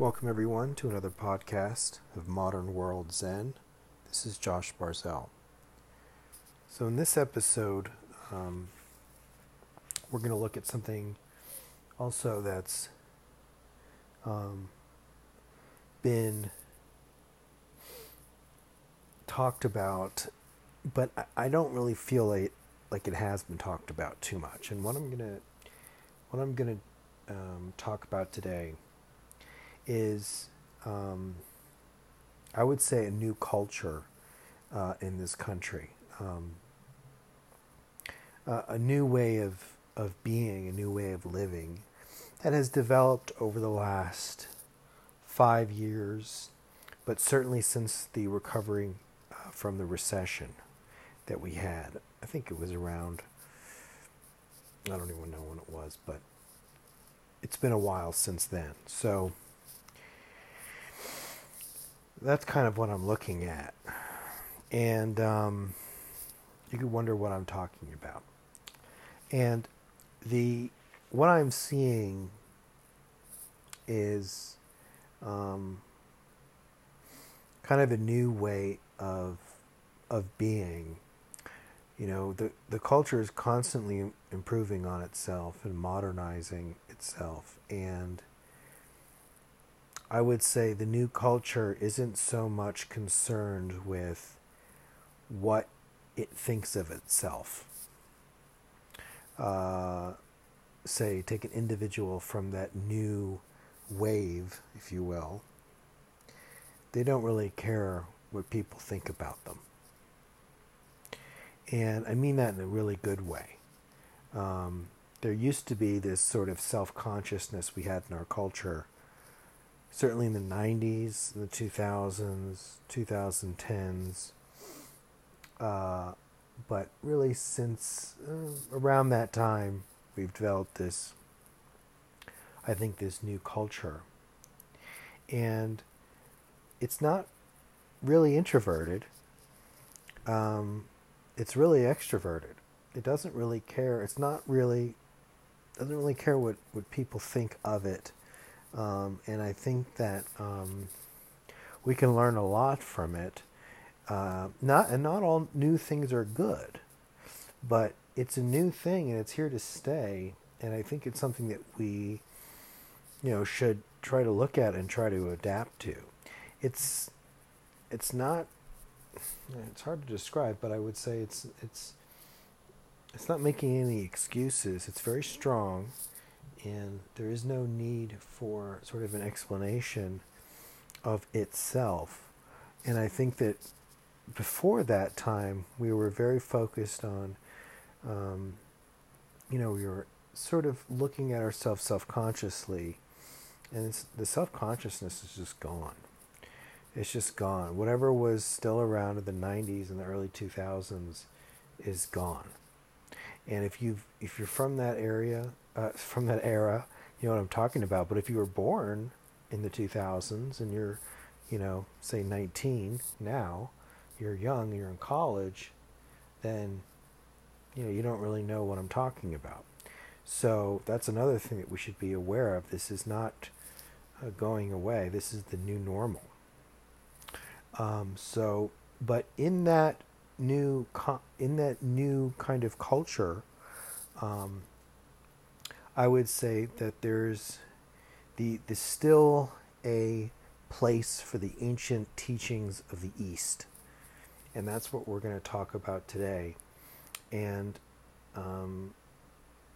Welcome, everyone, to another podcast of Modern World Zen. This is Josh Barzell. So, in this episode, um, we're going to look at something also that's um, been talked about, but I don't really feel like, like it has been talked about too much. And what I'm going to what I'm going to um, talk about today is, um, I would say, a new culture uh, in this country. Um, uh, a new way of, of being, a new way of living that has developed over the last five years, but certainly since the recovering uh, from the recession that we had. I think it was around, I don't even know when it was, but it's been a while since then. So, that's kind of what I'm looking at. And um, you could wonder what I'm talking about. And the what I'm seeing is um, kind of a new way of of being. You know, the the culture is constantly improving on itself and modernizing itself, and I would say the new culture isn't so much concerned with what it thinks of itself. Uh, say, take an individual from that new wave, if you will. They don't really care what people think about them. And I mean that in a really good way. Um, there used to be this sort of self consciousness we had in our culture certainly in the 90s, the 2000s, 2010s. Uh, but really, since uh, around that time, we've developed this, I think, this new culture. And it's not really introverted, um, it's really extroverted. It doesn't really care. It's not really, doesn't really care what, what people think of it um, and I think that um, we can learn a lot from it. Uh, not and not all new things are good, but it's a new thing and it's here to stay. And I think it's something that we, you know, should try to look at and try to adapt to. It's it's not it's hard to describe, but I would say it's it's it's not making any excuses. It's very strong and there is no need for sort of an explanation of itself. And I think that before that time, we were very focused on, um, you know, we were sort of looking at ourselves self consciously, and the self consciousness is just gone. It's just gone. Whatever was still around in the 90s and the early 2000s is gone. And if you if you're from that area, uh, from that era, you know what I'm talking about. But if you were born in the 2000s and you're, you know, say 19 now, you're young, you're in college, then, you know, you don't really know what I'm talking about. So that's another thing that we should be aware of. This is not uh, going away. This is the new normal. Um, so, but in that new in that new kind of culture, um, I would say that there's the there's still a place for the ancient teachings of the East, and that's what we're going to talk about today. And um,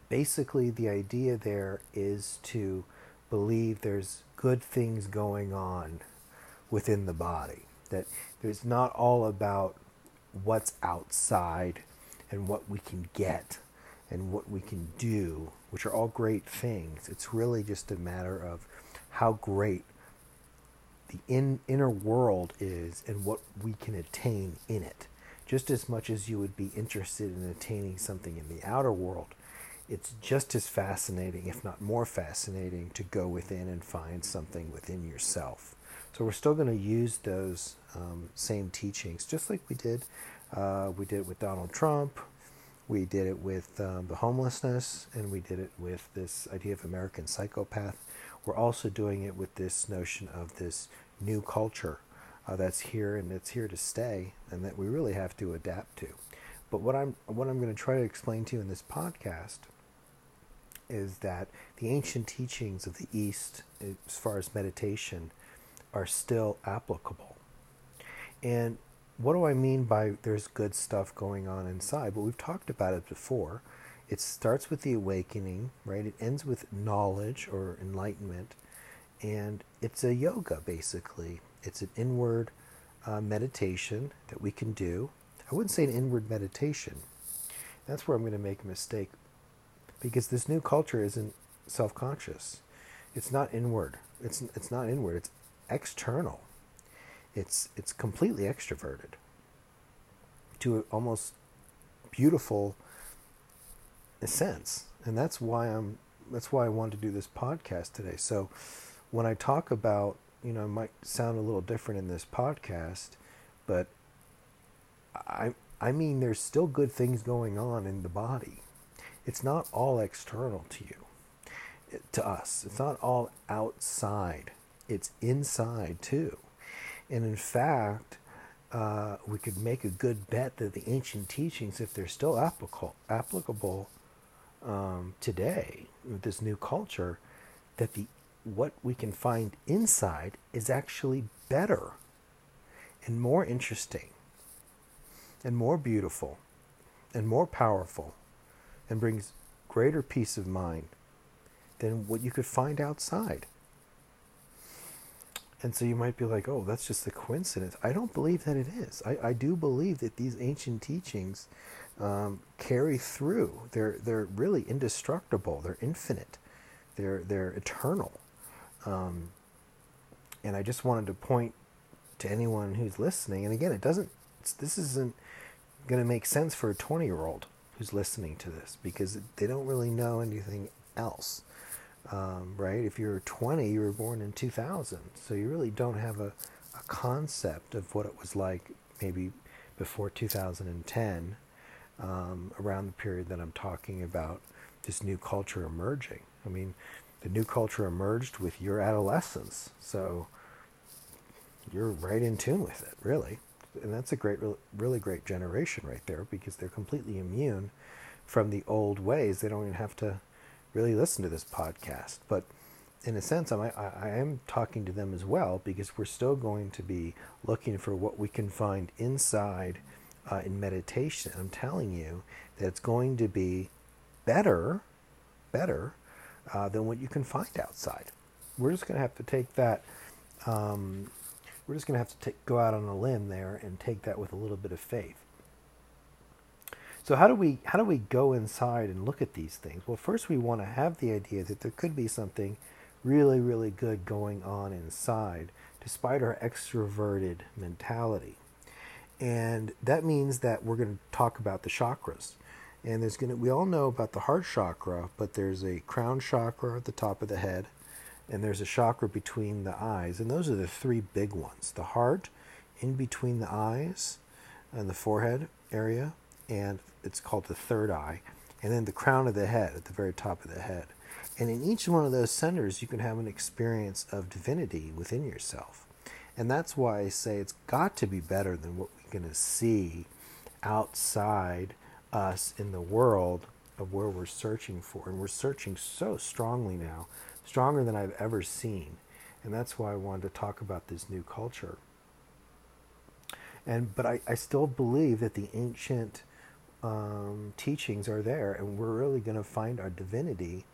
basically, the idea there is to believe there's good things going on within the body. That it's not all about what's outside and what we can get and what we can do, which are all great things. It's really just a matter of how great the in, inner world is and what we can attain in it. Just as much as you would be interested in attaining something in the outer world, it's just as fascinating, if not more fascinating, to go within and find something within yourself. So we're still going to use those um, same teachings, just like we did. Uh, we did it with Donald Trump. We did it with um, the homelessness, and we did it with this idea of American psychopath. we're also doing it with this notion of this new culture uh, that's here and it's here to stay, and that we really have to adapt to. But what I'm what I'm going to try to explain to you in this podcast is that the ancient teachings of the East, as far as meditation, are still applicable. And what do I mean by there's good stuff going on inside? Well, we've talked about it before. It starts with the awakening, right? It ends with knowledge or enlightenment. And it's a yoga, basically. It's an inward uh, meditation that we can do. I wouldn't say an inward meditation. That's where I'm going to make a mistake because this new culture isn't self-conscious. It's not inward. It's it's not inward. It's external. It's it's completely extroverted to almost beautiful sense, and that's why I'm that's why I wanted to do this podcast today. So when I talk about you know, it might sound a little different in this podcast, but I I mean there's still good things going on in the body. It's not all external to you, to us. It's not all outside. It's inside too. And in fact, uh, we could make a good bet that the ancient teachings, if they're still applicable, applicable um, today with this new culture, that the what we can find inside is actually better and more interesting and more beautiful and more powerful and brings greater peace of mind than what you could find outside. And so you might be like, oh, that's just a coincidence. I don't believe that it is. I, I do believe that these ancient teachings um, carry through. They're, they're really indestructible, they're infinite, they're, they're eternal. Um, and I just wanted to point to anyone who's listening. And again, it doesn't. this isn't going to make sense for a 20 year old who's listening to this because they don't really know anything else. Um, right? If you're 20, you were born in 2000, so you really don't have a, a concept of what it was like maybe before 2010, um, around the period that I'm talking about this new culture emerging. I mean, the new culture emerged with your adolescence. So you're right in tune with it, really. And that's a great, really great generation right there because they're completely immune from the old ways. They don't even have to really listen to this podcast. But in a sense, I'm, I, I am talking to them as well because we're still going to be looking for what we can find inside uh, in meditation. I'm telling you that it's going to be better, better uh, than what you can find outside. We're just going to have to take that. Um, we're just going to have to take, go out on a limb there and take that with a little bit of faith. So how do we how do we go inside and look at these things? Well, first we want to have the idea that there could be something really really good going on inside, despite our extroverted mentality. And that means that we're going to talk about the chakras. And there's gonna we all know about the heart chakra, but there's a crown chakra at the top of the head, and there's a chakra between the eyes, and those are the three big ones: the heart, in between the eyes, and the forehead area, and it's called the third eye, and then the crown of the head at the very top of the head. And in each one of those centers, you can have an experience of divinity within yourself. And that's why I say it's got to be better than what we're going to see outside us in the world of where we're searching for. And we're searching so strongly now, stronger than I've ever seen. And that's why I wanted to talk about this new culture. And but I, I still believe that the ancient um, teachings are there, and we're really going to find our divinity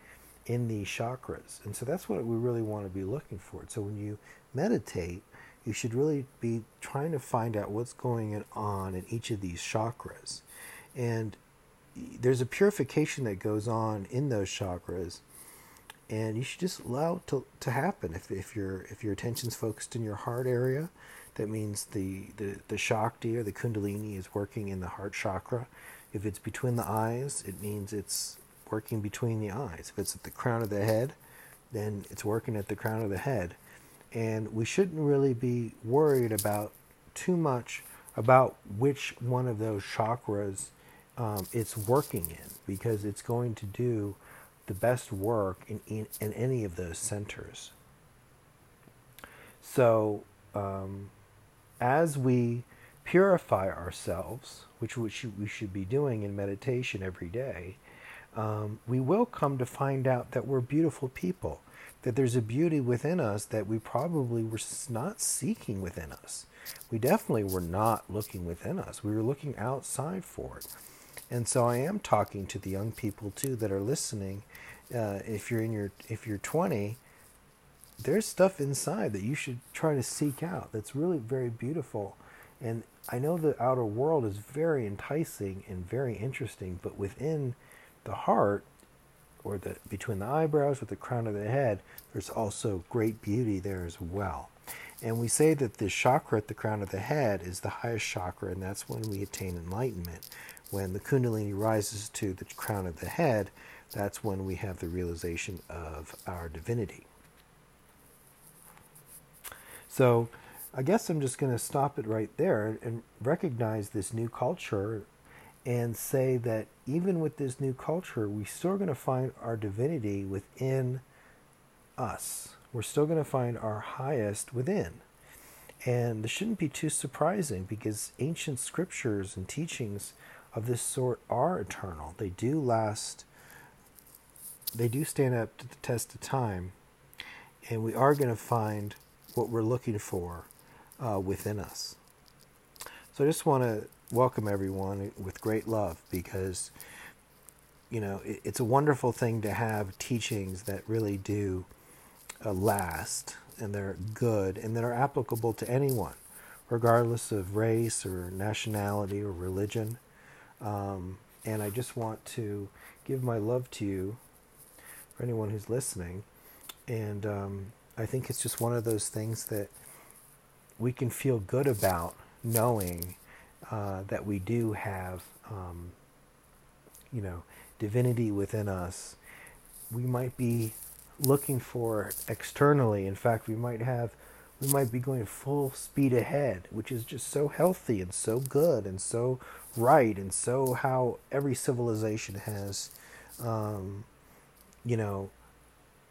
in these chakras. And so that's what we really want to be looking for. So when you meditate, you should really be trying to find out what's going on in each of these chakras. And there's a purification that goes on in those chakras and you should just allow it to, to happen if, if your if your attention's focused in your heart area that means the, the the shakti or the kundalini is working in the heart chakra if it's between the eyes it means it's working between the eyes if it's at the crown of the head then it's working at the crown of the head and we shouldn't really be worried about too much about which one of those chakras um, it's working in because it's going to do the best work in, in, in any of those centers. So, um, as we purify ourselves, which we should, be doing in meditation every day, um, we will come to find out that we're beautiful people, that there's a beauty within us that we probably were not seeking within us. We definitely were not looking within us. We were looking outside for it. And so I am talking to the young people too that are listening. Uh, if you're in your if you're 20, there's stuff inside that you should try to seek out. That's really very beautiful. And I know the outer world is very enticing and very interesting, but within the heart, or the between the eyebrows with the crown of the head, there's also great beauty there as well. And we say that the chakra at the crown of the head is the highest chakra, and that's when we attain enlightenment. When the Kundalini rises to the crown of the head, that's when we have the realization of our divinity. So, I guess I'm just going to stop it right there and recognize this new culture and say that even with this new culture, we're still going to find our divinity within us. We're still going to find our highest within. And this shouldn't be too surprising because ancient scriptures and teachings of this sort are eternal. They do last, they do stand up to the test of time. And we are going to find what we're looking for uh, within us. So I just want to welcome everyone with great love because you know it, it's a wonderful thing to have teachings that really do uh, last and they're good and that are applicable to anyone regardless of race or nationality or religion um, and i just want to give my love to you for anyone who's listening and um, i think it's just one of those things that we can feel good about knowing uh, that we do have, um, you know, divinity within us. We might be looking for externally. In fact, we might have, we might be going full speed ahead, which is just so healthy and so good and so right and so how every civilization has, um, you know,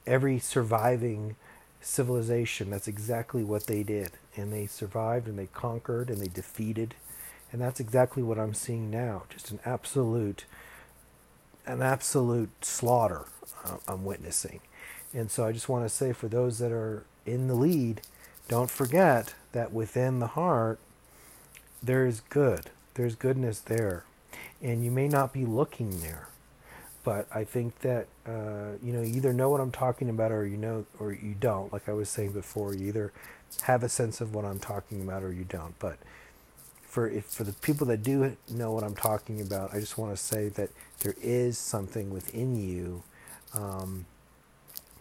every surviving civilization. That's exactly what they did, and they survived and they conquered and they defeated and that's exactly what I'm seeing now. Just an absolute, an absolute slaughter uh, I'm witnessing. And so I just want to say for those that are in the lead, don't forget that within the heart, there is good. There's goodness there. And you may not be looking there. But I think that uh, you know you either know what I'm talking about or you know or you don't. Like I was saying before, you either have a sense of what I'm talking about or you don't. But for if for the people that do know what I'm talking about, I just want to say that there is something within you um,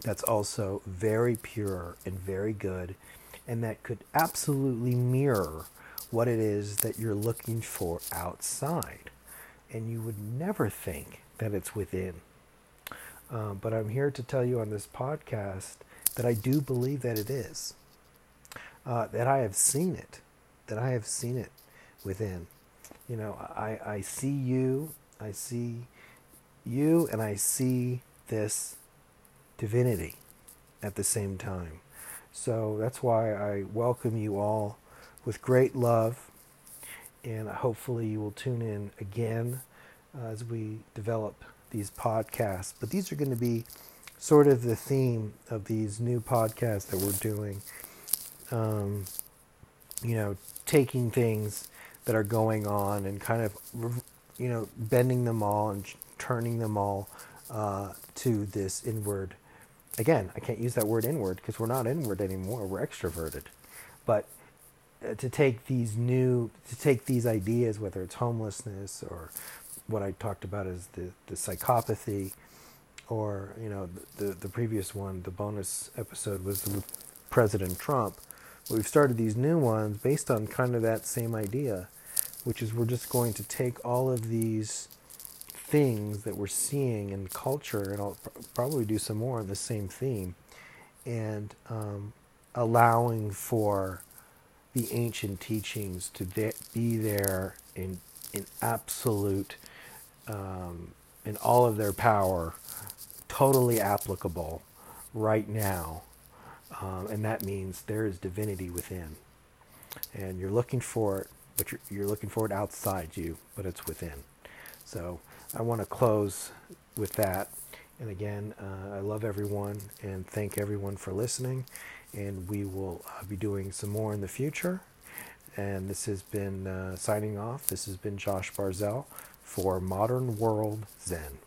that's also very pure and very good, and that could absolutely mirror what it is that you're looking for outside, and you would never think that it's within. Uh, but I'm here to tell you on this podcast that I do believe that it is, uh, that I have seen it, that I have seen it within. You know, I, I see you, I see you, and I see this divinity at the same time. So that's why I welcome you all with great love, and hopefully you will tune in again as we develop these podcasts. But these are going to be sort of the theme of these new podcasts that we're doing. Um, you know, taking things that are going on and kind of, you know, bending them all and turning them all uh, to this inward. Again, I can't use that word inward because we're not inward anymore. We're extroverted. But uh, to take these new, to take these ideas, whether it's homelessness or what I talked about is the, the psychopathy, or you know the the previous one, the bonus episode was the President Trump. We've started these new ones based on kind of that same idea which is we're just going to take all of these things that we're seeing in culture, and I'll pr- probably do some more on the same theme, and um, allowing for the ancient teachings to de- be there in in absolute, um, in all of their power, totally applicable right now. Um, and that means there is divinity within. And you're looking for it, but you're, you're looking for it outside you, but it's within. So I want to close with that. And again, uh, I love everyone and thank everyone for listening. And we will uh, be doing some more in the future. And this has been uh, signing off. This has been Josh Barzell for Modern World Zen.